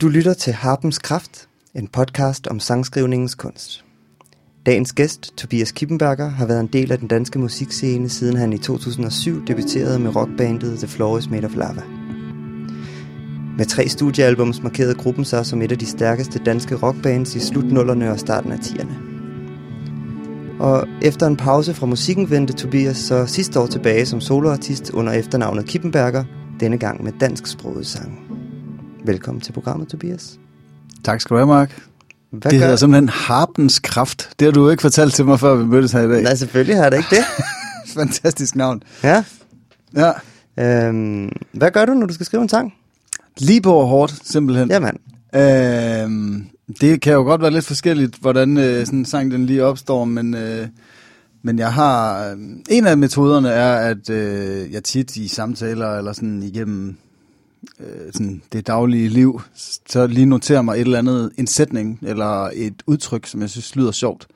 Du lytter til Harpens Kraft, en podcast om sangskrivningens kunst. Dagens gæst, Tobias Kippenberger, har været en del af den danske musikscene, siden han i 2007 debuterede med rockbandet The Floor is Made of Lava. Med tre studiealbums markerede gruppen sig som et af de stærkeste danske rockbands i slut 0'erne og starten af 10'erne. Og efter en pause fra musikken vendte Tobias så sidste år tilbage som soloartist under efternavnet Kippenberger, denne gang med dansksproget sang. Velkommen til programmet, Tobias. Tak skal du have, Mark. Hvad det gør... hedder simpelthen Harpens Kraft. Det har du ikke fortalt til mig, før vi mødtes her i dag. Nej, selvfølgelig har det ikke det. Fantastisk navn. Ja. Ja. Øhm, hvad gør du, når du skal skrive en sang? Lige på hårdt, simpelthen. Jamen. Øhm, det kan jo godt være lidt forskelligt, hvordan øh, sådan en sang den lige opstår, men, øh, men jeg har... Øh, en af metoderne er, at øh, jeg tit i samtaler eller sådan igennem øh, sådan det daglige liv, så lige noterer mig et eller andet, en sætning eller et udtryk, som jeg synes lyder sjovt.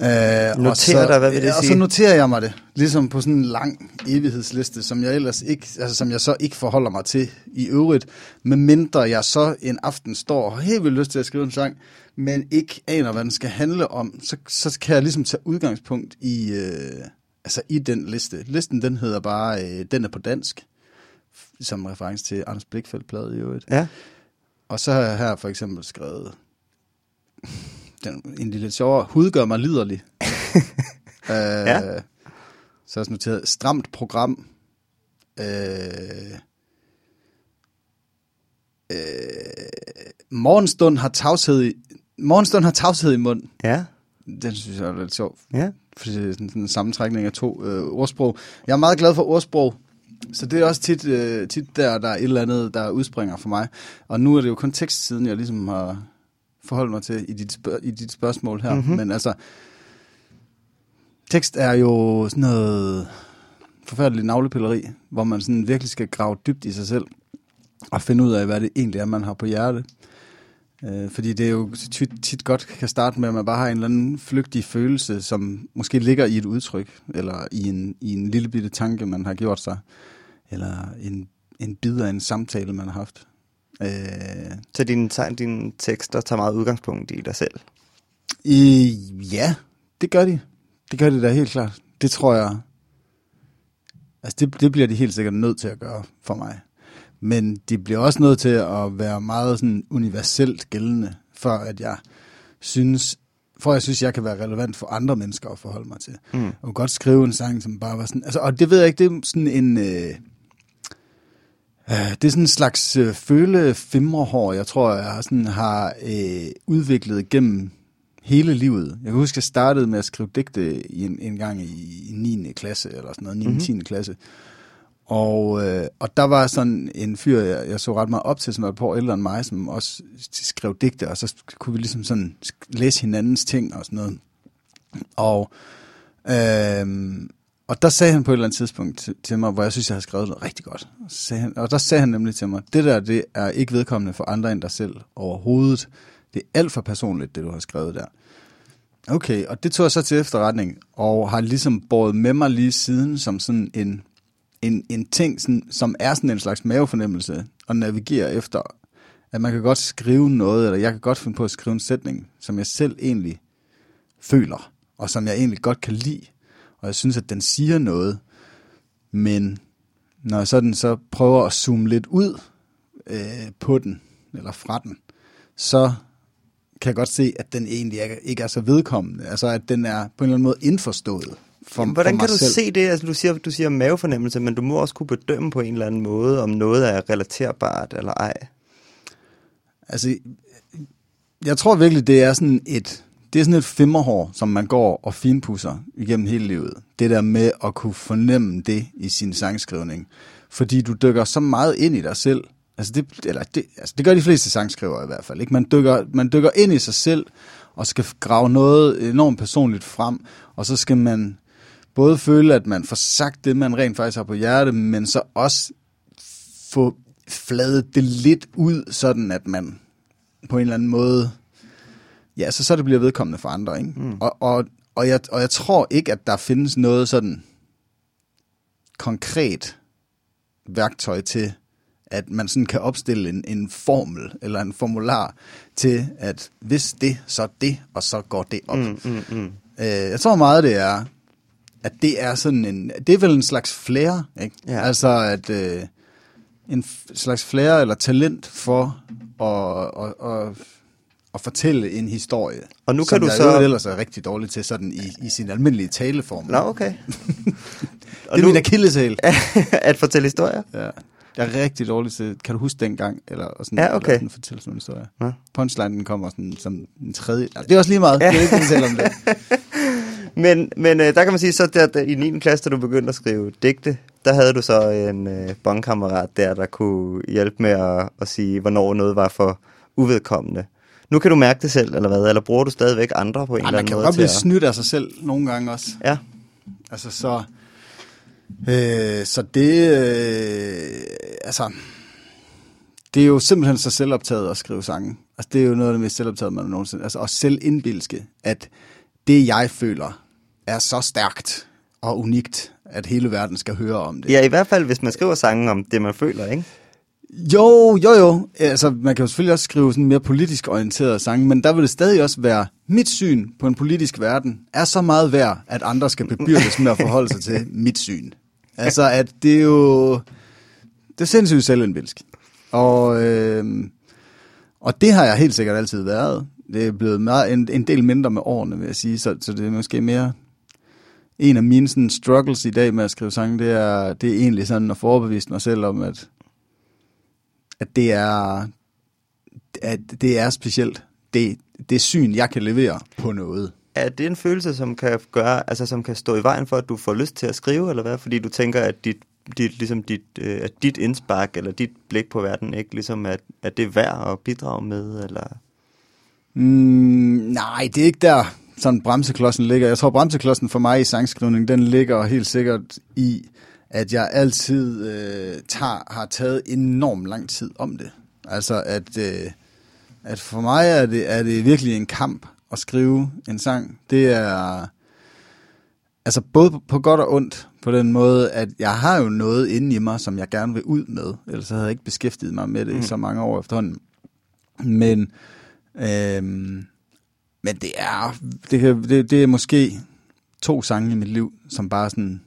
Øh, noterer dig, hvad vil det sige? Og så noterer jeg mig det, ligesom på sådan en lang evighedsliste, som jeg ellers ikke, altså som jeg så ikke forholder mig til i øvrigt, medmindre jeg så en aften står og har helt vildt lyst til at skrive en sang, men ikke aner, hvad den skal handle om, så, så kan jeg ligesom tage udgangspunkt i, øh, altså i den liste. Listen, den hedder bare, øh, den er på dansk som reference til Anders Blikfeldt-plade i øvrigt. Ja. Og så har jeg her for eksempel skrevet den, en lille sjovere, hud gør mig liderlig. øh, ja. Så har jeg noteret, stramt program. Øh, øh, morgenstund har tavshed i, morgenstund har tavshed i mund. Ja. Den synes jeg er lidt sjov. Ja. For det er sådan en sammentrækning af to øh, ordsprog. Jeg er meget glad for ordsprog. Så det er også tit, øh, tit der, der er et eller andet, der udspringer for mig. Og nu er det jo kun tekstsiden, jeg ligesom har forholdt mig til i dit, spørg- i dit spørgsmål her. Mm-hmm. Men altså, tekst er jo sådan noget forfærdeligt navlepilleri, hvor man sådan virkelig skal grave dybt i sig selv og finde ud af, hvad det egentlig er, man har på hjerte. Øh, fordi det er jo tit, tit godt kan starte med, at man bare har en eller anden flygtig følelse, som måske ligger i et udtryk, eller i en, i en lille bitte tanke, man har gjort sig eller en, en bid af en samtale, man har haft. Øh, så dine, dine tekster tager meget udgangspunkt i dig selv? I, ja, det gør de. Det gør de da helt klart. Det tror jeg... Altså, det, det bliver de helt sikkert nødt til at gøre for mig. Men de bliver også nødt til at være meget sådan universelt gældende, for at jeg synes, for jeg synes, jeg kan være relevant for andre mennesker at forholde mig til. Mm. Kunne godt skrive en sang, som bare var sådan... Altså, og det ved jeg ikke, det er sådan en... Øh, det er sådan en slags øh, føle-fimrehår, jeg tror, jeg sådan har øh, udviklet gennem hele livet. Jeg kan huske, at jeg startede med at skrive digte en, en gang i, i 9. klasse, eller sådan noget, 9. Mm-hmm. 10. klasse. Og, øh, og der var sådan en fyr, jeg, jeg så ret meget op til, som var et par år ældre end mig, som også skrev digte, og så kunne vi ligesom sådan læse hinandens ting og sådan noget. Og øh, og der sagde han på et eller andet tidspunkt til, til mig, hvor jeg synes, jeg har skrevet noget rigtig godt. Og, sagde han, og der sagde han nemlig til mig, det der, det er ikke vedkommende for andre end dig selv overhovedet. Det er alt for personligt, det du har skrevet der. Okay, og det tog jeg så til efterretning, og har ligesom båret med mig lige siden som sådan en, en, en ting, sådan, som er sådan en slags mavefornemmelse, at navigere efter, at man kan godt skrive noget, eller jeg kan godt finde på at skrive en sætning, som jeg selv egentlig føler, og som jeg egentlig godt kan lide og jeg synes, at den siger noget, men når jeg sådan så prøver at zoome lidt ud øh, på den, eller fra den, så kan jeg godt se, at den egentlig ikke er så vedkommende. Altså, at den er på en eller anden måde indforstået for, Jamen, hvordan for kan du selv. se det? Altså, du siger, du siger mavefornemmelse, men du må også kunne bedømme på en eller anden måde, om noget er relaterbart eller ej. Altså, jeg tror virkelig, det er sådan et det er sådan et femmerhår, som man går og finpusser igennem hele livet. Det der med at kunne fornemme det i sin sangskrivning. Fordi du dykker så meget ind i dig selv. Altså det, eller det, altså det gør de fleste sangskrivere i hvert fald. Ikke? Man, dykker, man dykker ind i sig selv og skal grave noget enormt personligt frem. Og så skal man både føle, at man får sagt det, man rent faktisk har på hjerte, men så også få fladet det lidt ud, sådan at man på en eller anden måde ja, så så det bliver vedkommende for andre. Ikke? Mm. Og, og, og, jeg, og jeg tror ikke, at der findes noget sådan konkret værktøj til, at man sådan kan opstille en, en formel eller en formular til, at hvis det, så det, og så går det op. Mm, mm, mm. Øh, jeg tror meget, det er, at det er sådan en, det er vel en slags flair, ikke? Ja. Altså, at øh, en slags flair eller talent for at, at, at, at fortælle en historie. Og nu kan som du jeg så- ellers er rigtig dårlig til sådan i, i sin almindelige taleform. Nå, okay. det er min akilleshæl. at fortælle historier? Ja. Jeg er rigtig dårlig til, kan du huske dengang? Eller, og sådan, Ja, okay. Eller sådan, fortælle sådan en historie. Nå. Punchlinen kommer sådan, som en tredje. Nej, det er også lige meget. Ja. Det er ikke tale om det. Men, men øh, der kan man sige, så der, der, i 9. klasse, da du begyndte at skrive digte, der havde du så en øh, bondkammerat der, der kunne hjælpe med at, at sige, hvornår noget var for uvedkommende. Nu kan du mærke det selv, eller hvad? Eller bruger du stadigvæk andre på en Ej, eller man anden kan jo måde? godt blive at- snydt af sig selv nogle gange også. Ja, Altså så... Øh, så det... Øh, altså... Det er jo simpelthen så selvoptaget at skrive sange. Altså det er jo noget af det mest selvoptaget, man nogensinde... Altså og selvindbilske, at det jeg føler er så stærkt og unikt, at hele verden skal høre om det. ja, i hvert fald, hvis man skriver sange om det, man føler, ikke? Jo, jo, jo. Altså, man kan jo selvfølgelig også skrive sådan mere politisk orienterede sange, men der vil det stadig også være, mit syn på en politisk verden er så meget værd, at andre skal bebyrdes med at forholde sig til mit syn. Altså, at det er jo... Det er sindssygt selvindvilsk. Og, øh, og det har jeg helt sikkert altid været. Det er blevet meget, en, en del mindre med årene, vil jeg sige, så, så det er måske mere... En af mine sådan, struggles i dag med at skrive sange, det er, det er egentlig sådan at forbevise mig selv om, at at det er, at det er specielt. Det, det syn, jeg kan levere på noget. Er det en følelse, som kan gøre, altså som kan stå i vejen for, at du får lyst til at skrive, eller hvad? Fordi du tænker, at dit, dit, ligesom dit, øh, at dit indspark, eller dit blik på verden, ikke ligesom at, at det er værd at bidrage med, eller... Mm, nej, det er ikke der, sådan bremseklodsen ligger. Jeg tror, bremseklodsen for mig i sangskrivning, den ligger helt sikkert i, at jeg altid øh, tager, har taget enormt lang tid om det. Altså, at, øh, at for mig er det, er det virkelig en kamp at skrive en sang. Det er altså både på- godt og ondt, på den måde, at jeg har jo noget inde i mig, som jeg gerne vil ud med. Ellers havde jeg ikke beskæftiget mig med det mm. i så mange år efterhånden. Men, øhm, men det er, det, det, det er måske to sange i mit liv, som bare sådan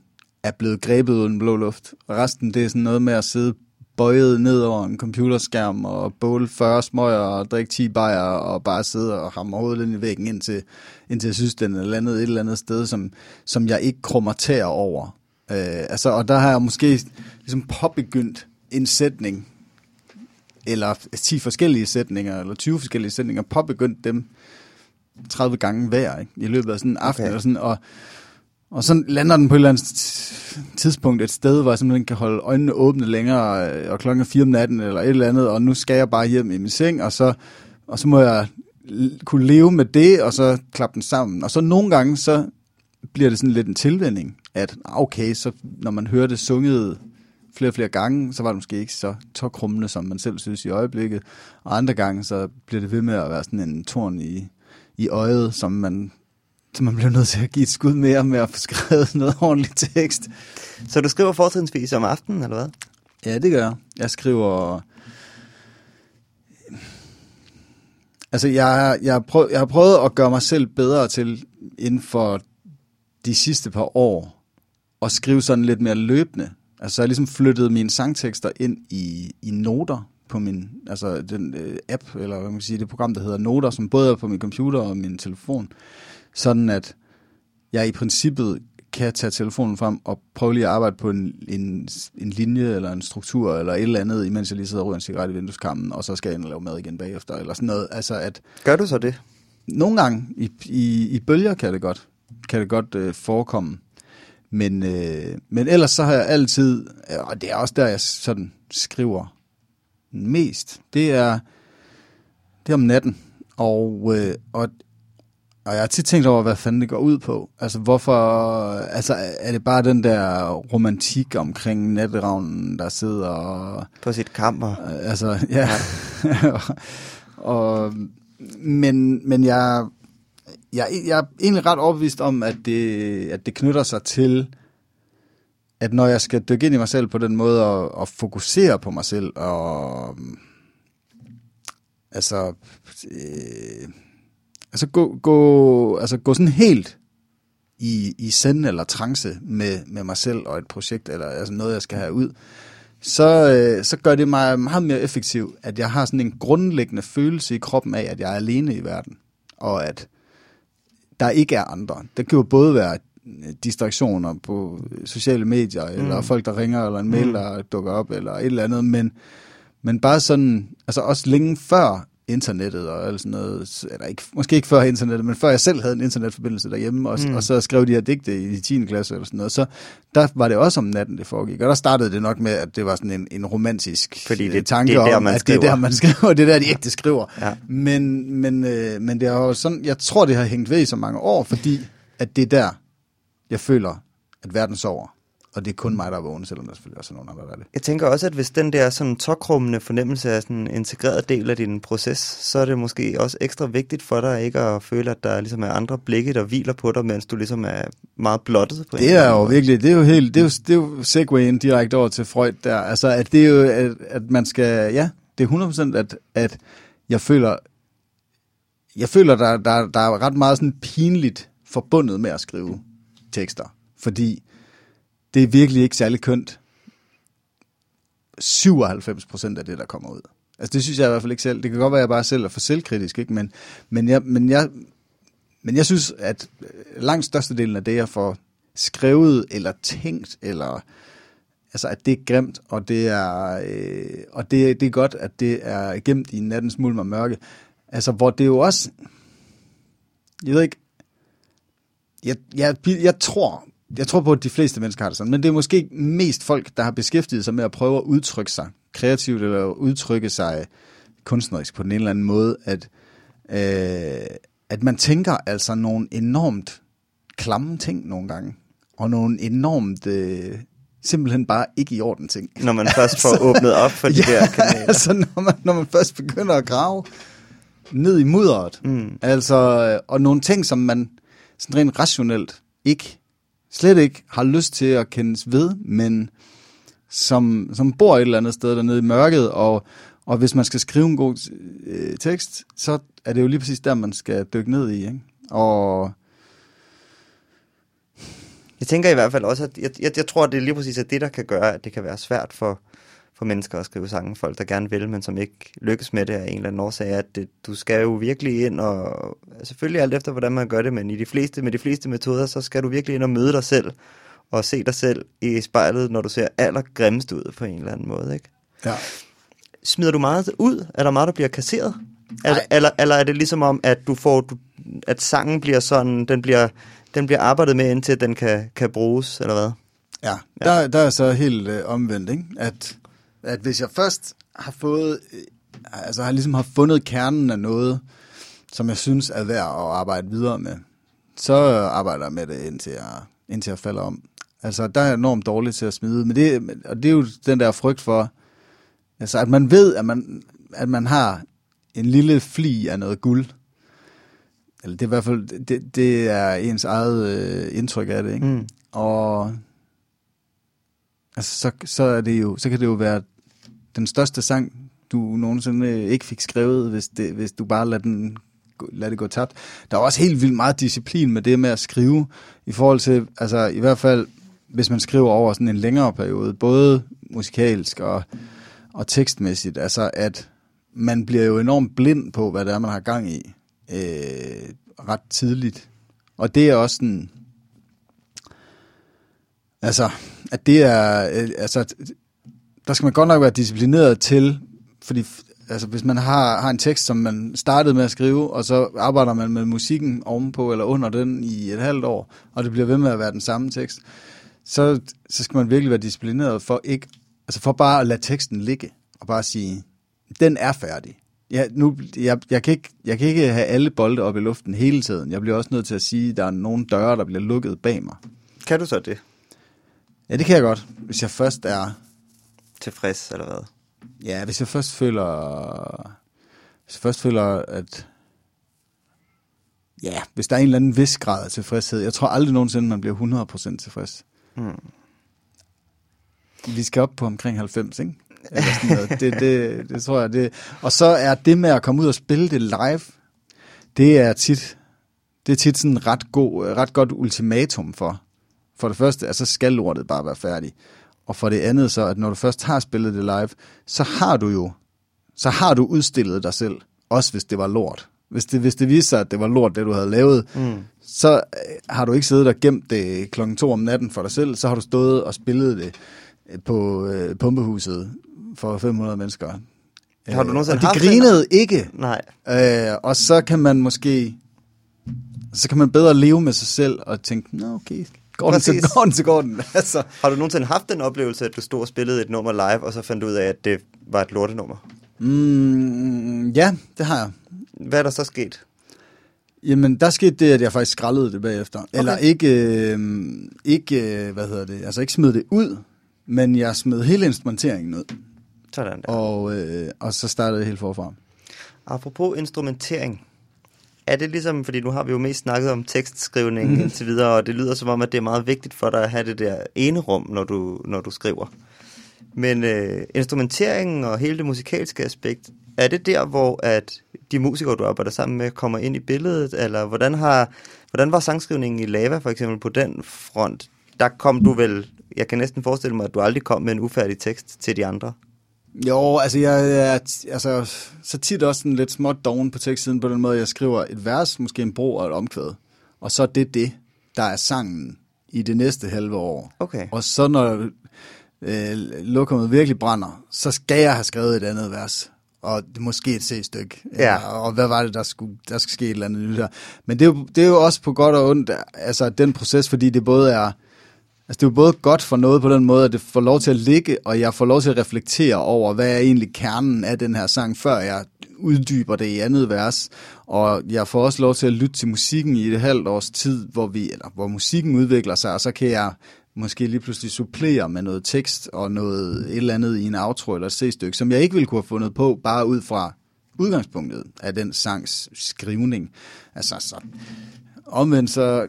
er blevet grebet uden blå luft. Og resten, det er sådan noget med at sidde bøjet ned over en computerskærm og båle 40 smøger og drikke 10 bajer og bare sidde og hamre hovedet ind i væggen, indtil, indtil jeg synes, den er landet et eller andet sted, som, som jeg ikke krummer tæer over. Øh, altså, og der har jeg måske ligesom påbegyndt en sætning, eller 10 forskellige sætninger, eller 20 forskellige sætninger, påbegyndt dem 30 gange hver, ikke? i løbet af sådan en aften, Okay. eller sådan, og, og så lander den på et eller andet tidspunkt et sted, hvor jeg simpelthen kan holde øjnene åbne længere, øh, og klokken er 4 om natten, eller et eller andet, og nu skal jeg bare hjem i min seng, og så, og så må jeg kunne leve med det, og så klappe den sammen. Og så nogle gange, så bliver det sådan lidt en tilvænning, at ah, okay, så når man hører det sunget flere og flere gange, så var det måske ikke så tåkrummende, som man selv synes i øjeblikket. Og andre gange, så bliver det ved med at være sådan en torn i, i øjet, som man, som man bliver nødt til at give et skud mere med at få skrevet noget ordentligt tekst. Så du skriver fortrinsvis om aftenen, eller hvad? Ja, det gør jeg. Jeg skriver... Altså, jeg, jeg, prøv, jeg har prøvet at gøre mig selv bedre til inden for de sidste par år at skrive sådan lidt mere løbende. Altså, jeg har ligesom flyttet mine sangtekster ind i, i noter på min, altså den øh, app, eller hvad man kan sige, det program, der hedder Noter, som både er på min computer og min telefon. Sådan at jeg i princippet kan tage telefonen frem og prøve lige at arbejde på en, en, en linje eller en struktur eller et eller andet, imens jeg lige sidder og ryger en cigaret i vindueskammen, og så skal jeg ind og lave mad igen bagefter, eller sådan noget. Altså at Gør du så det? nogle gange i, i, i bølger kan det godt, kan det godt øh, forekomme. Men, øh, men ellers så har jeg altid, og det er også der, jeg sådan skriver mest, det er, det er om natten. Og, øh, og, og jeg har tit tænkt over, hvad fanden det går ud på. Altså hvorfor, altså er det bare den der romantik omkring natteravnen, der sidder og, På sit kammer? Øh, Altså, ja. og, men, men jeg, jeg, jeg er egentlig ret overbevist om, at det, at det knytter sig til at når jeg skal dykke ind i mig selv på den måde og, og fokusere på mig selv og altså øh, altså gå, gå, altså gå sådan helt i, i send eller trance med, med mig selv og et projekt, eller altså noget, jeg skal have ud, så, øh, så gør det mig meget mere effektiv, at jeg har sådan en grundlæggende følelse i kroppen af, at jeg er alene i verden, og at der ikke er andre. Det kan jo både være distraktioner på sociale medier, mm. eller folk, der ringer, eller en mail, mm. der dukker op, eller et eller andet, men, men bare sådan, altså også længe før internettet og alt sådan noget, eller ikke, måske ikke før internettet, men før jeg selv havde en internetforbindelse derhjemme, og, mm. og så skrev de her digte i 10. klasse eller sådan noget, så der var det også om natten, det foregik. Og der startede det nok med, at det var sådan en, en romantisk Fordi det, øh, tanke det er der, om, at det er der, man skriver, det er der, de ægte skriver. Ja. Men, men, øh, men det er jo sådan, jeg tror, det har hængt ved i så mange år, fordi at det er der, jeg føler, at verden sover. Og det er kun mig, der er vågen, selvom der selvfølgelig også er nogen andre, der er det. Jeg tænker også, at hvis den der sådan tokrummende fornemmelse er sådan en integreret del af din proces, så er det måske også ekstra vigtigt for dig ikke at føle, at der ligesom er andre blikke, der hviler på dig, mens du ligesom er meget blottet på Det er jo måde. virkelig, det er jo helt, det er jo, det er jo segwayen direkte over til Freud der. Altså, at det er jo, at, at man skal, ja, det er 100% at, at jeg føler, jeg føler, der, der, der er ret meget sådan pinligt forbundet med at skrive tekster. Fordi det er virkelig ikke særlig kønt. 97 procent af det, der kommer ud. Altså det synes jeg i hvert fald ikke selv. Det kan godt være, at jeg bare selv er for selvkritisk, ikke? Men, men, jeg, men, jeg, men jeg synes, at øh, langt størstedelen af det, jeg får skrevet eller tænkt, eller altså at det er grimt, og det er, øh, og det, det er godt, at det er gemt i nattens mulm og mørke. Altså, hvor det er jo også, jeg ved ikke, jeg, jeg, jeg tror, jeg tror på, at de fleste mennesker har det sådan, men det er måske mest folk, der har beskæftiget sig med at prøve at udtrykke sig kreativt, eller udtrykke sig kunstnerisk på den ene eller anden måde, at, øh, at man tænker altså nogle enormt klamme ting nogle gange, og nogle enormt øh, simpelthen bare ikke i orden ting. Når man først får åbnet op for de ja, der kanaler. altså når man, når man først begynder at grave ned i mudderet, Mm. altså, øh, og nogle ting, som man sådan rent rationelt ikke, slet ikke har lyst til at kendes ved, men som, som bor et eller andet sted dernede i mørket, og, og hvis man skal skrive en god øh, tekst, så er det jo lige præcis der, man skal dykke ned i, ikke? Og Jeg tænker i hvert fald også, at jeg, jeg, jeg tror, at det er lige præcis at det, der kan gøre, at det kan være svært for, for mennesker at skrive sange. Folk, der gerne vil, men som ikke lykkes med det af en eller anden årsag, at det, du skal jo virkelig ind og... Selvfølgelig alt efter, hvordan man gør det, men i de fleste, med de fleste metoder, så skal du virkelig ind og møde dig selv, og se dig selv i spejlet, når du ser allergrimmest ud på en eller anden måde, ikke? ja. Smider du meget ud? Er der meget, der bliver kasseret? Eller, eller, eller er det ligesom om, at du får, du, at sangen bliver sådan, den bliver, den bliver arbejdet med, indtil den kan, kan bruges, eller hvad? Ja, der, der er så helt øh, omvendt, ikke? At, at hvis jeg først har fået, øh, altså har ligesom har fundet kernen af noget, som jeg synes er værd at arbejde videre med, så arbejder jeg med det, indtil jeg, indtil jeg falder om. Altså, der er jeg enormt dårlig til at smide, men det, og det er jo den der frygt for, altså at man ved, at man, at man har en lille fli af noget guld, eller det er i hvert fald, det, det er ens eget øh, indtryk af det, ikke? Mm. Og altså, så, så, er det jo, så kan det jo være den største sang, du nogensinde ikke fik skrevet, hvis, det, hvis du bare lader, den, gå- det gå tabt. Der er også helt vildt meget disciplin med det med at skrive, i forhold til, altså i hvert fald, hvis man skriver over sådan en længere periode, både musikalsk og, og tekstmæssigt, altså at man bliver jo enormt blind på, hvad det er, man har gang i, øh, ret tidligt. Og det er også sådan, Altså, at det er, øh, altså, der skal man godt nok være disciplineret til, fordi altså, hvis man har, har en tekst, som man startede med at skrive, og så arbejder man med musikken ovenpå eller under den i et halvt år, og det bliver ved med at være den samme tekst, så, så skal man virkelig være disciplineret for ikke, altså for bare at lade teksten ligge, og bare sige, den er færdig. Ja, nu, jeg, jeg, kan ikke, jeg kan ikke have alle bolde op i luften hele tiden. Jeg bliver også nødt til at sige, at der er nogle døre, der bliver lukket bag mig. Kan du så det? Ja, det kan jeg godt, hvis jeg først er... Tilfreds, eller hvad? Ja, hvis jeg først føler... Hvis jeg først føler, at... Ja, hvis der er en eller anden vis grad af tilfredshed. Jeg tror aldrig nogensinde, man bliver 100% tilfreds. Hmm. Vi skal op på omkring 90, ikke? Eller sådan noget. Det, det, det tror jeg. Det. Og så er det med at komme ud og spille det live, det er tit, det er tit sådan ret, god, ret godt ultimatum for. For det første, altså skal lortet bare være færdig. Og for det andet så, at når du først har spillet det live, så har du jo, så har du udstillet dig selv, også hvis det var lort. Hvis det, hvis det viste sig, at det var lort, det du havde lavet, mm. så øh, har du ikke siddet og gemt det klokken to om natten for dig selv, så har du stået og spillet det øh, på øh, pumpehuset for 500 mennesker. Har du nogensinde og de grinede den? ikke. Nej. Øh, og så kan man måske, så kan man bedre leve med sig selv og tænke, nå okay, går den, Præcis. går den, så går den. Altså, Har du nogensinde haft den oplevelse, at du stod og spillede et nummer live, og så fandt du ud af, at det var et lortenummer? mm, ja, det har jeg. Hvad er der så sket? Jamen, der skete det, at jeg faktisk skraldede det bagefter. Okay. Eller ikke, øh, ikke, øh, hvad hedder det, altså ikke smed det ud, men jeg smed hele instrumenteringen ud. Sådan der. Og, øh, og så startede jeg helt forfra. Apropos instrumentering. Er det ligesom, fordi nu har vi jo mest snakket om tekstskrivning mm. indtil videre, og det lyder som om, at det er meget vigtigt for dig at have det der ene rum, når du, når du skriver. Men øh, instrumenteringen og hele det musikalske aspekt, er det der, hvor at de musikere, du arbejder sammen med, kommer ind i billedet? Eller hvordan, har, hvordan var sangskrivningen i Lava for eksempel på den front? Der kom du vel, jeg kan næsten forestille mig, at du aldrig kom med en ufærdig tekst til de andre. Jo, altså jeg er altså, så tit også sådan lidt småt doven på tekstsiden på den måde, jeg skriver et vers, måske en bro og et omkvæd. Og så er det det, der er sangen i det næste halve år. Okay. Og så når øh, lokummet virkelig brænder, så skal jeg have skrevet et andet vers. Og det måske et C-stykke. Ja. Og hvad var det, der skulle, der skulle ske et eller andet nyt her. Men det er, jo, det er jo også på godt og ondt, altså den proces, fordi det både er, altså det er jo både godt for noget på den måde, at det får lov til at ligge, og jeg får lov til at reflektere over, hvad er egentlig kernen af den her sang, før jeg uddyber det i andet vers. Og jeg får også lov til at lytte til musikken i et halvt års tid, hvor, vi, eller, hvor musikken udvikler sig, og så kan jeg måske lige pludselig supplere med noget tekst og noget et eller andet i en outro eller et C-stykke, som jeg ikke ville kunne have fundet på, bare ud fra udgangspunktet af den sangs skrivning. Altså, så omvendt så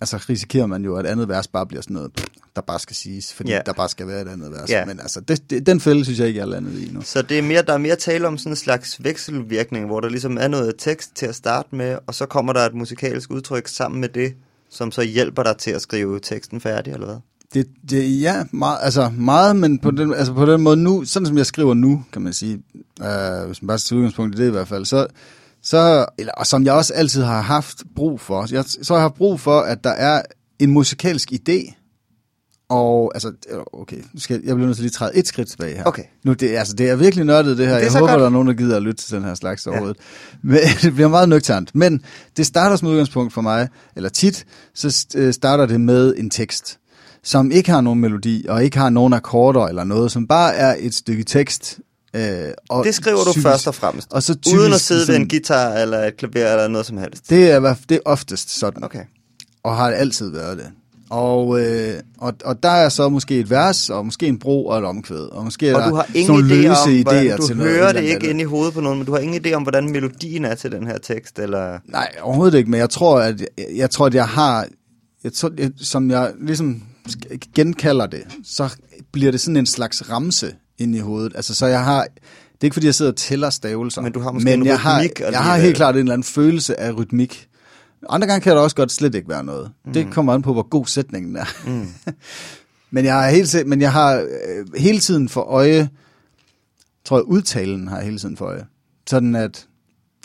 altså, risikerer man jo, at andet vers bare bliver sådan noget, der bare skal siges, fordi Ja. der bare skal være et andet vers. Ja. Men altså, det, det, den fælde synes jeg ikke, jeg er landet i nu. Så det er mere, der er mere tale om sådan en slags vekselvirkning, hvor der ligesom er noget tekst til at starte med, og så kommer der et musikalsk udtryk sammen med det, som så hjælper dig til at skrive teksten færdig, eller hvad? Det, det, ja, meget, altså meget, men på den, altså på den måde nu, sådan som jeg skriver nu, kan man sige, øh, hvis man bare skal tage udgangspunkt i det i hvert fald, så, så eller, og som jeg også altid har haft brug for, jeg, så har jeg brug for, at der er en musikalsk idé, og altså, okay, nu skal, jeg bliver nødt til lige at træde et skridt tilbage her. Okay. Nu, det, altså, det er virkelig nørdet det her. Det jeg håber, godt. der er nogen, der gider at lytte til den her slags overhovedet. Men det bliver meget nøgternt. Men det starter som udgangspunkt for mig, eller tit, så øh, starter det med en tekst, som ikke har nogen melodi, og ikke har nogen akkorder eller noget, som bare er et stykke tekst. Øh, og Det skriver du typisk- først og fremmest, Og så uden typisk at sidde ved en guitar eller et klaver eller noget som helst. Det er, det er oftest sådan Okay. og har altid været det. Og, øh, og, og der er så måske et vers, og måske en bro og et omkvæd, og måske Og du har ingen idé om, hvordan, idéer du til noget. hører det eller ikke ind i hovedet på nogen, men du har ingen idé om, hvordan melodien er til den her tekst, eller... Nej, overhovedet ikke, men jeg tror, at jeg, jeg tror, at jeg har, jeg tror, jeg, som jeg ligesom genkalder det, så bliver det sådan en slags ramse ind i hovedet. Altså, så jeg har, det er ikke fordi, jeg sidder og tæller stavelser, Men du har måske men en jeg har, rytmik jeg har helt klart en eller anden følelse af rytmik. Andre gange kan der også godt slet ikke være noget. Mm. Det kommer an på, hvor god sætningen er. Mm. men jeg har, helt, men jeg har øh, hele tiden for øje, tror jeg, udtalen har jeg hele tiden for øje. Sådan at,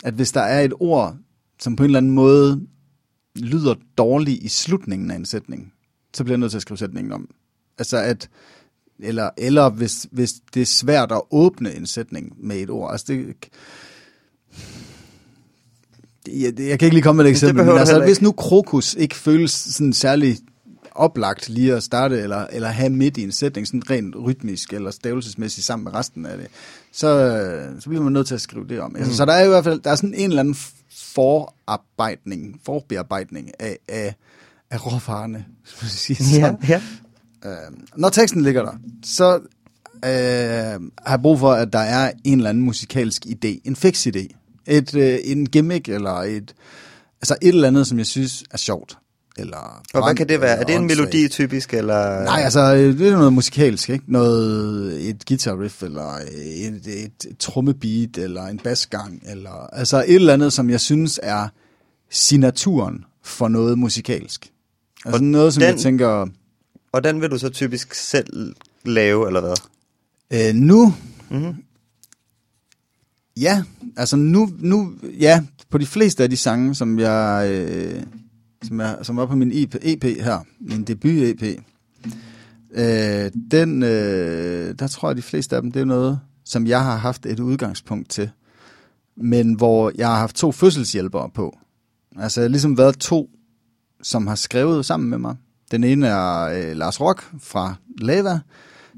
at hvis der er et ord, som på en eller anden måde lyder dårligt i slutningen af en sætning, så bliver jeg nødt til at skrive sætningen om. Altså at, eller, eller hvis, hvis det er svært at åbne en sætning med et ord. Altså det, jeg, jeg kan ikke lige komme med et eksempel, men altså, hvis nu krokus ikke føles sådan særlig oplagt lige at starte, eller, eller have midt i en sætning, sådan rent rytmisk eller stavelsesmæssigt sammen med resten af det, så, så bliver man nødt til at skrive det om. Altså, så der er i hvert fald der er sådan en eller anden forarbejdning, forbearbejdning af, af, af råvarerne, hvis man siger sådan. ja. Øh, når teksten ligger der, så øh, har jeg brug for, at der er en eller anden musikalsk idé, en fix idé, et, øh, en gimmick eller et, altså et eller andet, som jeg synes er sjovt. eller... Og hvad brand, kan det være? Er det en melodi typisk, eller? Nej, altså, øh, det er noget musikalsk, ikke? Noget, et guitar riff, eller et, et, et trommebeat, eller en basgang, eller altså et eller andet, som jeg synes er signaturen for noget musikalsk. Altså Og noget, som den- jeg tænker, Og den vil du så typisk selv lave, eller hvad? øh, nu, Mm-hmm. ja, altså nu, nu, ja, på de fleste af de sange, som jeg, øh, som, jeg, som var på min EP, EP her, min debut-EP, øh, den, øh, der tror jeg, de fleste af dem, det er noget, som jeg har haft et udgangspunkt til, men hvor jeg har haft to fødselshjælpere på. Altså, jeg har ligesom været to, som har skrevet sammen med mig. Den ene er øh, Lars Rock fra Lava,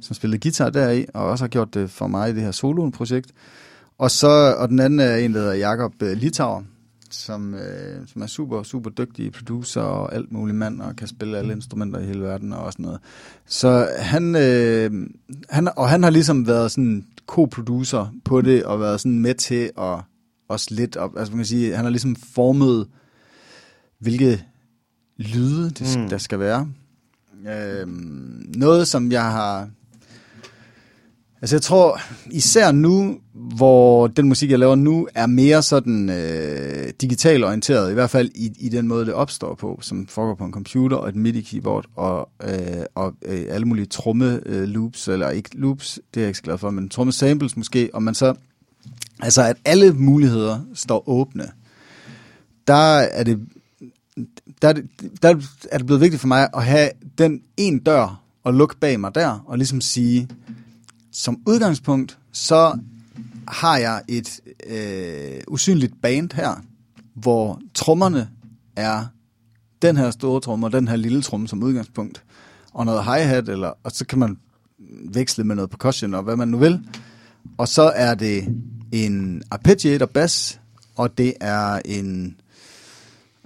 som spillede guitar deri, og også har gjort det for mig i det her soloen-projekt. Og, så, og den anden er en, der hedder Jakob øh, Litauer, som, øh, som er super, super dygtig producer og alt muligt mand, og kan spille alle instrumenter i hele verden og sådan noget. Så han, øh, han, og han har ligesom været sådan co-producer på det, og været sådan med til at også lidt, op, altså man kan sige, han har ligesom formet, hvilke lyde det, Mm. der skal være. Øh, noget, som jeg har... Altså jeg tror, især nu, hvor den musik, jeg laver nu, er mere sådan øh, digital orienteret, i hvert fald i, i den måde, det opstår på, som foregår på en computer og et MIDI-keyboard og, øh, og øh, alle mulige tromme øh, loops, eller ikke loops, det er jeg ikke så glad for, men tromme samples måske, og man så, altså at alle muligheder står åbne. Der er det der, er det- der er det blevet vigtigt for mig at have den en dør og lukke bag mig der, og ligesom sige, som udgangspunkt, så har jeg et øh, usynligt band her, hvor trommerne er den her store tromme og den her lille tromme som udgangspunkt, og noget hi-hat, eller, og så kan man veksle med noget percussion og hvad man nu vil. Og så er det en arpeggiator bass, og det er en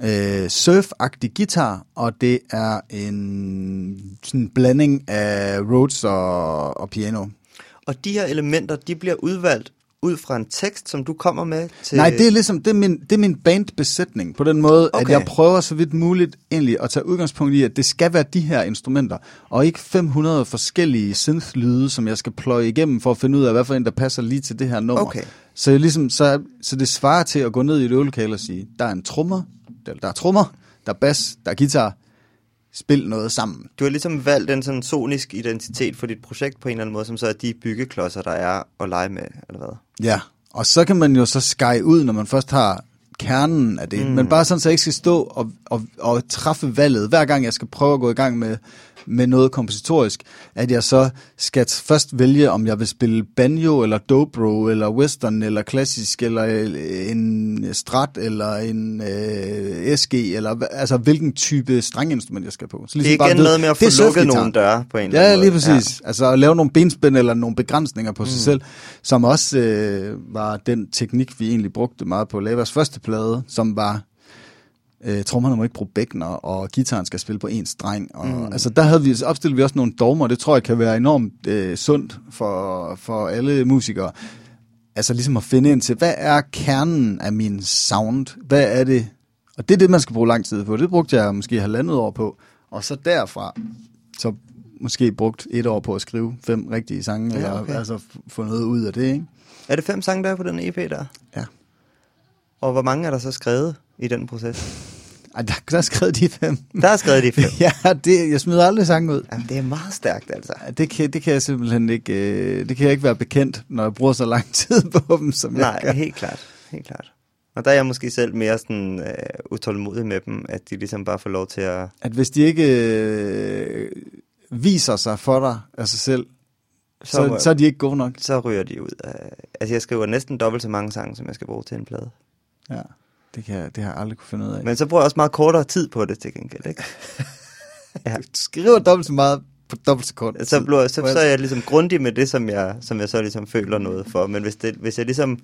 øh, surf-agtig guitar, og det er en sådan blanding af Rhodes og, og piano. Og de her elementer, de bliver udvalgt ud fra en tekst, som du kommer med til... Nej, det er ligesom det er min, det er min bandbesætning på den måde, okay. At jeg prøver så vidt muligt egentlig at tage udgangspunkt i, at det skal være de her instrumenter, og ikke 500 forskellige synth-lyde, som jeg skal pløje igennem for at finde ud af, hvad for en, der passer lige til det her nummer. Okay. Så, jeg ligesom, så, så det svarer til at gå ned i et øvelokale og sige, der er en trommer, der, der er trommer, der er bass, der er guitar, spil noget sammen. Du har ligesom valgt en sådan sonisk identitet for dit projekt på en eller anden måde, som så er de byggeklodser, der er at lege med, eller hvad? Ja, og så kan man jo så skære ud, når man først har kernen af det. Mm. Men bare sådan, så jeg ikke skal stå og, og, og træffe valget, hver gang jeg skal prøve at gå i gang med, med noget kompositorisk, at jeg så skal først vælge, om jeg vil spille banjo, eller dobro, eller western, eller klassisk, eller øh, en strat, eller en øh, SG, eller altså hvilken type strenginstrument jeg skal på. Så Det er bare igen ved- noget med at få lukket nogle døre på en eller Ja, anden lige måde. præcis. Ja. Altså at lave nogle benspænd eller nogle begrænsninger på mm. sig selv, som også øh, var den teknik, vi egentlig brugte meget på Lavas første plade, som var, øh, trommerne må ikke bruge bækkener, og gitaren skal spille på en streng. Og, mm. Altså der havde vi, opstillede vi også nogle dogmer, det tror jeg kan være enormt øh, sundt for, for alle musikere. Altså ligesom at finde ind til, hvad er kernen af min sound? Hvad er det? Og det er det, man skal bruge lang tid på. Det brugte jeg måske halvandet år på. Og så derfra, så måske brugt et år på at skrive fem rigtige sange, Ja, eller okay. altså f- få noget ud af det, ikke? Er det fem sange, der er på den EP der? Ja. Og hvor mange er der så skrevet i den proces? Ej, der, der er skrevet de fem. Der er skrevet de fem. ja, det, jeg smider aldrig sange ud. Jamen, det er meget stærkt, altså. Det kan, det kan jeg simpelthen ikke, øh, det kan jeg ikke være bekendt, når jeg bruger så lang tid på dem, som Nej, jeg gør. helt klart. Helt klart. Og der er jeg måske selv mere sådan øh, utålmodig med dem, at de ligesom bare får lov til at... At hvis de ikke øh, viser sig for dig af sig selv, så, så, så er de ikke gode nok. så ryger de ud. Altså, jeg skriver næsten dobbelt så mange sange, som jeg skal bruge til en plade. Ja, det, kan jeg, det har jeg aldrig kunne finde ud af. Men så bruger jeg også meget kortere tid på det, til gengæld, ikke? ja. Du skriver dobbelt så meget på dobbelt så kort. Så, bliver, så, så er jeg ligesom grundig med det, som jeg, som jeg så ligesom føler noget for. Men hvis, det, hvis jeg ligesom...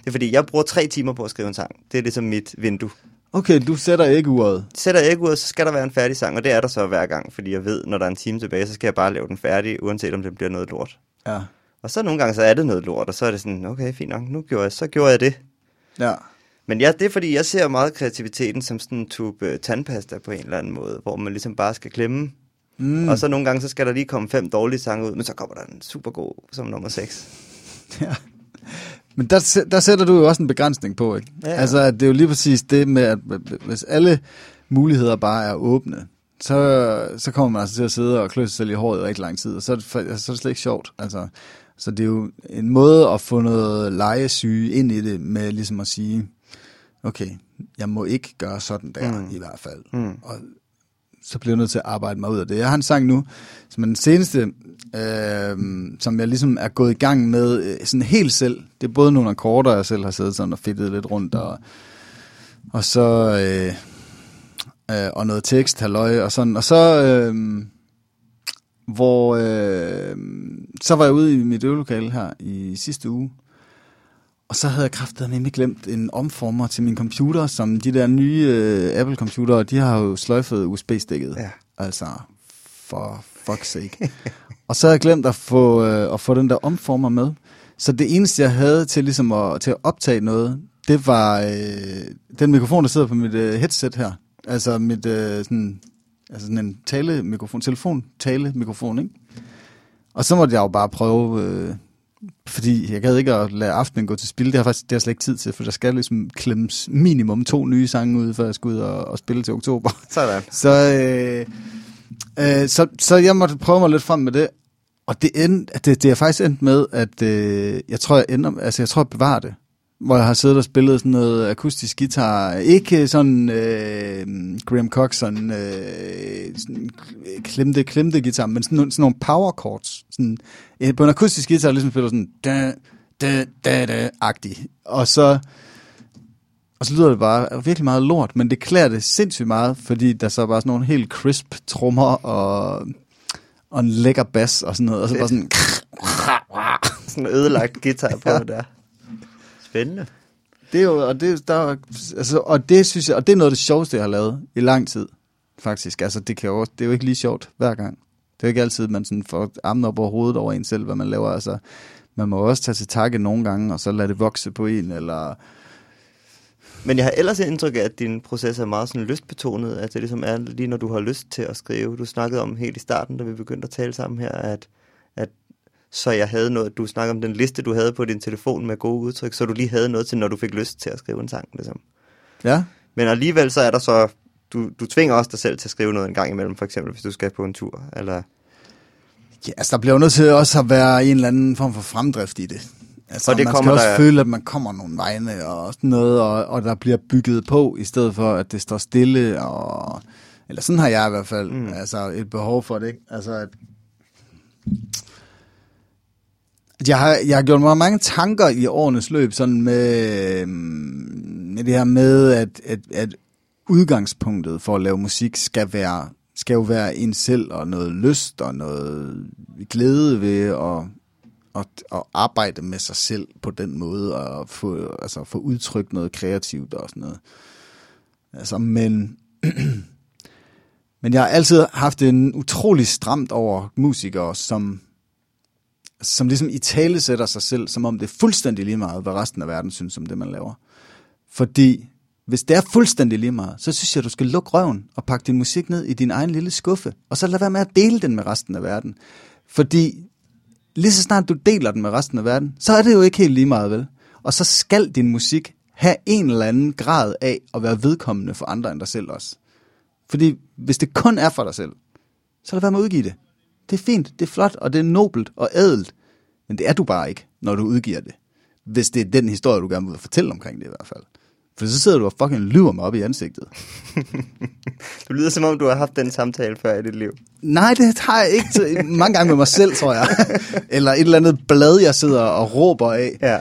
Det er fordi, jeg bruger tre timer på at skrive en sang. Det er ligesom mit vindue. Okay, du sætter ikke uret. Sætter jeg ikke ud, så skal der være en færdig sang, og det er der så hver gang, fordi jeg ved, når der er en time tilbage, så skal jeg bare lave den færdig, uanset om det bliver noget lort. Ja. Og så nogle gange, så er det noget lort, og så er det sådan, okay, fint nok, nu gjorde jeg, så gjorde jeg det. Ja. Men ja, det er fordi, jeg ser meget kreativiteten som sådan en tube øh, tandpasta på en eller anden måde, hvor man ligesom bare skal klemme. Mm. Og så nogle gange, så skal der lige komme fem dårlige sange ud, men så kommer der en super god som nummer 6. Ja. Men der, der sætter du jo også en begrænsning på, ikke? Ja. Altså, at det er jo lige præcis det med, at hvis alle muligheder bare er åbne, så, så kommer man altså til at sidde og klø sig selv i håret i rigtig lang tid, og så er det, altså, så er det slet ikke sjovt. Altså, så det er jo en måde at få noget legesyge ind i det, med ligesom at sige, okay, jeg må ikke gøre sådan der, mm. i hvert fald. Mm. Og så bliver jeg nødt til at arbejde mig ud af det. Jeg har en sang nu, som er den seneste, øh, som jeg ligesom er gået i gang med øh, sådan helt selv. Det er både nogle akkorder, jeg selv har siddet sådan og fedtet lidt rundt, og, og så øh, øh, og noget tekst, halløj, og sådan. Og så, øh, hvor, øh, så var jeg ude i mit øvelokale her i sidste uge, og så havde jeg kraftet glemt en omformer til min computer, som de der nye øh, Apple-computere, de har jo sløjfet USB-stikket. Ja. Altså, for fuck's sake. og så havde jeg glemt at få, øh, at få den der omformer med. Så det eneste, jeg havde til, ligesom at, til at optage noget, det var øh, den mikrofon, der sidder på mit øh, headset her. Altså mit, øh, sådan, altså sådan en tale-mikrofon, telefon-tale-mikrofon, ikke? Og så måtte jeg jo bare prøve, øh, fordi jeg gad ikke at lade aftenen gå til spil. Det har faktisk det har slet ikke tid til, for der skal ligesom klemmes minimum to nye sange ud, før jeg skal ud og, og spille til oktober. Sådan. Så, øh, øh, så, så jeg måtte prøve mig lidt frem med det. Og det, end, det, det er faktisk endt med, at øh, jeg tror, jeg ender, altså jeg tror, jeg bevarer det. Hvor jeg har siddet og spillet sådan noget akustisk guitar. Ikke sådan øh, Graham Cox, sådan, øh, sådan klemte, klemte guitar, men sådan, sådan nogle power chords. Sådan, øh, på en akustisk guitar ligesom spiller sådan da, da, da, da, agtig. Og så, og så lyder det bare virkelig meget lort, men det klæder det sindssygt meget, fordi der så er bare sådan nogle helt crisp trommer og, og en lækker bass og sådan noget, og så bare sådan... Sådan en ødelagt guitar på ja. der. Spændende. Det er jo, og det, der, er- altså, og det synes jeg, og det er noget af det sjoveste, jeg har lavet i lang tid, faktisk. Altså, det, kan jo, det er jo ikke lige sjovt hver gang. Det er jo ikke altid, man sådan får armen op over hovedet over en selv, hvad man laver. Altså, man må også tage til takke nogle gange, og så lade det vokse på en, eller... Men jeg har ellers indtryk af, at din proces er meget sådan lystbetonet. At det ligesom er lige når du har lyst til at skrive. Du snakkede om helt i starten, da vi begyndte at tale sammen her, at, at så jeg havde noget, du snakkede om den liste, du havde på din telefon med gode udtryk, så du lige havde noget til, når du fik lyst til at skrive en sang. Ligesom. Ja, Men alligevel så er der så, du, du tvinger også dig selv til at skrive noget en gang imellem, for eksempel hvis du skal på en tur. Eller, ja altså, der bliver jo nødt til også at være en eller anden form for fremdrift i det. Altså, Og det man kommer skal også der- føle, at man kommer nogle vegne og sådan noget, og, og der bliver bygget på, i stedet for, at det står stille, og... Eller sådan har jeg i hvert fald, mm. altså et behov for det, ikke? Altså, at, at jeg, har, jeg har gjort mig mange tanker i årenes løb, sådan med, øhm, med det her med, at, at, at udgangspunktet for at lave musik skal være skal jo være en selv og noget lyst og noget glæde ved at, at, at arbejde med sig selv på den måde og få, altså, få udtrykt noget kreativt og sådan noget. Altså, men, men jeg har altid haft en utrolig stramt over musikere, som, som ligesom i tale sætter sig selv, som om det er fuldstændig lige meget, hvad resten af verden synes om det, man laver. Fordi hvis det er fuldstændig lige meget, så synes jeg, du skal lukke røven og pakke din musik ned i din egen lille skuffe, og så lad være med at dele den med resten af verden. Fordi lige så snart du deler den med resten af verden, så er det jo ikke helt lige meget, vel? Og så skal din musik have en eller anden grad af at være vedkommende for andre end dig selv også. Fordi hvis det kun er for dig selv, så lad være med at udgive det. Det er fint, det er flot, og det er nobelt og ædelt. Men det er du bare ikke, når du udgiver det. Hvis det er den historie, du gerne vil fortælle omkring det i hvert fald. For så sidder du og fucking lyver mig op i ansigtet. du lyder som om, du har haft den samtale før i dit liv. Nej, det har jeg ikke til, mange gange med mig selv, tror jeg. Eller et eller andet blad, jeg sidder og råber af. Ja.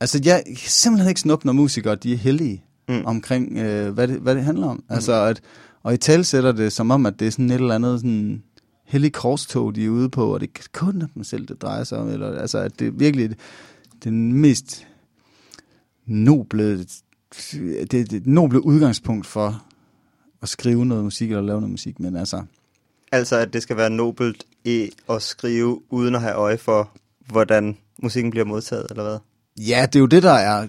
Altså, jeg kan simpelthen ikke snuppe, når musikere de er heldige mm. omkring, øh, hvad, det, hvad det handler om. Mm. Altså, at, og i tale sætter det som om, at det er sådan et eller andet sådan hellig korstog, de er ude på, og det er kun dem selv, det drejer sig om. Eller, altså, at det er virkelig den mest noble, det, det, det noble udgangspunkt for at skrive noget musik eller lave noget musik, men altså, Altså, at det skal være nobelt i at skrive, uden at have øje for, hvordan musikken bliver modtaget, eller hvad? Ja, det er jo det, der er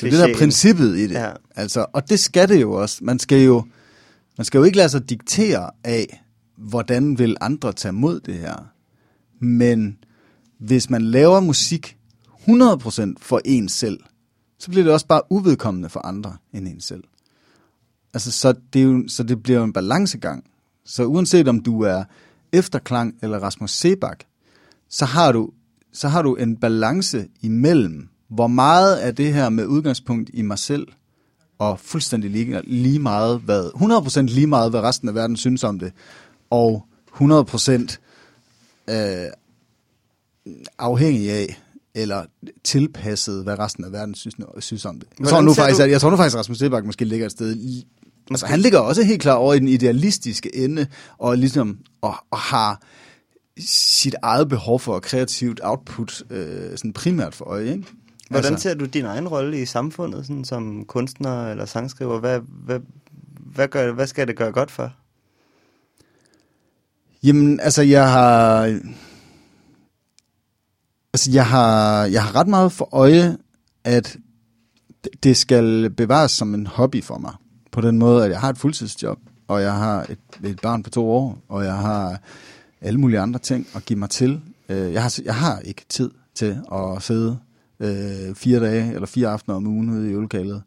Det er det der princippet i det. Ja. Altså, og det skal det jo også. Man skal jo, man skal jo ikke lade sig diktere af, hvordan vil andre tage mod det her. Men hvis man laver musik 100% for en selv, så bliver det også bare uvedkommende for andre end en selv. Altså, så det, er jo, så det bliver jo en balancegang. Så uanset om du er Efterklang eller Rasmus Sebak, så har du, så har du en balance imellem, hvor meget er det her med udgangspunkt i mig selv, og fuldstændig lige, lige meget, hvad, 100% lige meget, hvad resten af verden synes om det, og 100% øh, afhængig af, eller tilpasset, hvad resten af verden synes, synes om det. Jeg tror, nu faktisk, du- at, jeg tror nu faktisk, at Rasmus Sebak måske ligger et sted i, Altså, han ligger også helt klar over i den idealistiske ende, og ligesom og, og har sit eget behov for kreativt output øh, sådan primært for øje. Ikke? Hvordan altså, ser du din egen rolle i samfundet, sådan som kunstner eller sangskriver? Hvad, hvad, hvad, gør, hvad skal det gøre godt for? Jamen, altså, jeg har... Altså, jeg har, jeg har ret meget for øje, at det- skal bevares som en hobby for mig. På den måde, at jeg har et fuldtidsjob, og jeg har et, et barn på to år, og jeg har alle mulige andre ting at give mig til. Øh, jeg har, jeg har ikke tid til at sidde øh, fire dage eller fire aftener om ugen ude i øvelokalet.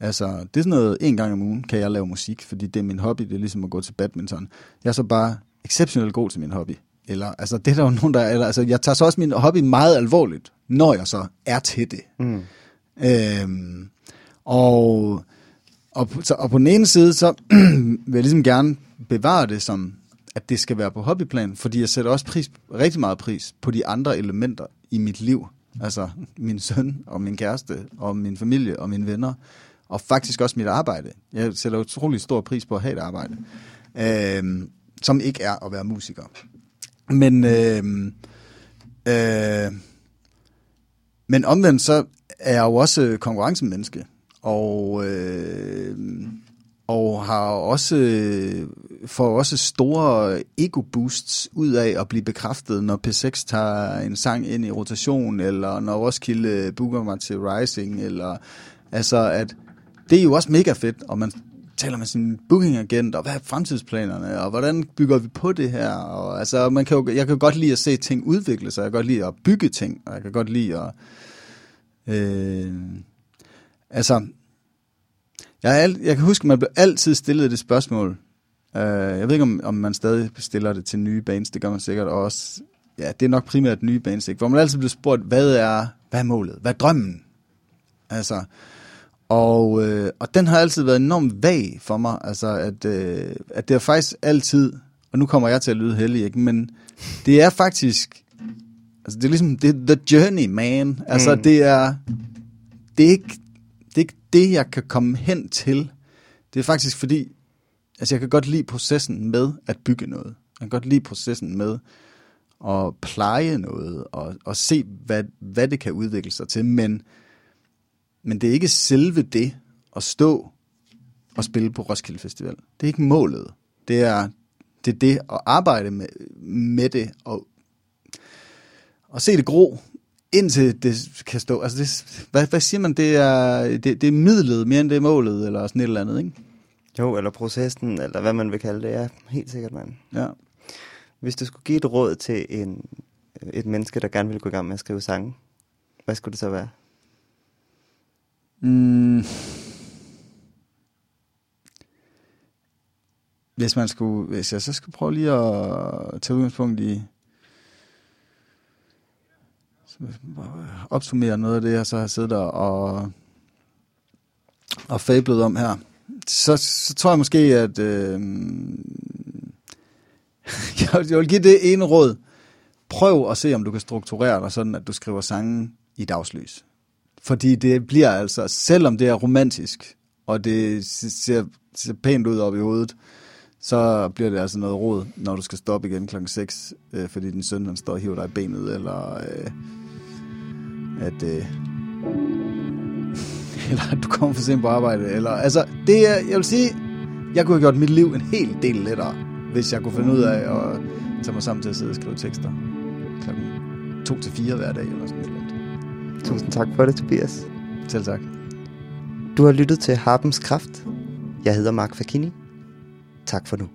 Altså, det er sådan noget, en gang om ugen kan jeg lave musik, fordi det er min hobby, det er ligesom at gå til badminton. Jeg er så bare exceptionelt god til min hobby. Eller, altså, det er der jo nogen, der er, eller, altså, jeg tager så også min hobby meget alvorligt, når jeg så er til det. Mm. Øhm, og, og, på- så, og på den ene side, så vil jeg ligesom gerne bevare det som, at det skal være på hobbyplan, fordi jeg sætter også pris, rigtig meget pris på de andre elementer i mit liv. Altså min søn og min kæreste og min familie og mine venner. Og faktisk også mit arbejde. Jeg sætter utrolig stor pris på at have et arbejde. Øhm, som ikke er at være musiker. Men, øh, øh, men omvendt så er jeg jo også konkurrencemenneske, og, øh, og har også, får også store ego-boosts ud af at blive bekræftet, når P6 tager en sang ind i rotation, eller når Roskilde booker mig til Rising, eller altså at det er jo også mega fedt, og man taler med sin bookingagent, og hvad er fremtidsplanerne, og hvordan bygger vi på det her, og altså man kan jo, jeg kan godt lide at se ting udvikle sig, jeg kan godt lide at bygge ting, og jeg kan godt lide at Øh, altså, jeg, er alt, jeg kan huske, at man blev altid stillet det spørgsmål. Øh, jeg ved ikke, om, om man stadig stiller det til nye bands, det gør man sikkert også. Ja, det er nok primært nye bands, ikke? hvor man altid bliver spurgt, hvad er, hvad er målet? Hvad er drømmen? Altså, og, øh, og den har altid været enormt vag for mig, altså at, øh, at det er faktisk altid, og nu kommer jeg til at lyde heldig, ikke? men det er faktisk Altså, det er ligesom, det er the journey, man. Altså, Mm. det er, det er ikke, det er ikke det, jeg kan komme hen til. Det er faktisk fordi, altså, jeg kan godt lide processen med at bygge noget. Jeg kan godt lide processen med at pleje noget, og, og se, hvad, hvad det kan udvikle sig til, men, men det er ikke selve det at stå og spille på Roskilde Festival. Det er ikke målet. Det er det, er det at arbejde med, med det, og og se det gro, indtil det kan stå. Altså, det, hvad, hvad siger man? Det er, det, det er midlet mere end det er målet, eller sådan et eller andet, ikke? Jo, eller processen, eller hvad man vil kalde det. Ja, helt sikkert, mand. Ja. Hvis du skulle give et råd til en, et menneske, der gerne vil gå i gang med at skrive sange, hvad skulle det så være? Mm. Hvis man skulle, hvis jeg så skulle prøve lige at tage udgangspunkt i, så opsummere noget af det, jeg så har siddet der og, og fablet om her, så, så tror jeg måske, at øh, jeg, vil- give det ene råd. Prøv at se, om du kan strukturere dig sådan, at du skriver sangen i dagslys. Fordi det bliver altså, selvom det er romantisk, og det ser, ser pænt ud op i hovedet, så bliver det altså noget råd, når du skal stoppe igen klokken 6, øh, fordi din søn han står og hiver dig i benet, eller øh, at, øh, eller at du kommer for sent på arbejde. Eller, altså, det er, jeg vil sige, jeg kunne have gjort mit liv en hel del lettere, hvis jeg kunne finde ud af at tage mig sammen til at sidde og skrive tekster klokken 2 til 4 hver dag, eller sådan noget. Tusind tak for det, Tobias. Selv tak. Du har lyttet til Harpens Kraft. Jeg hedder Mark Fakini. Tak for nu.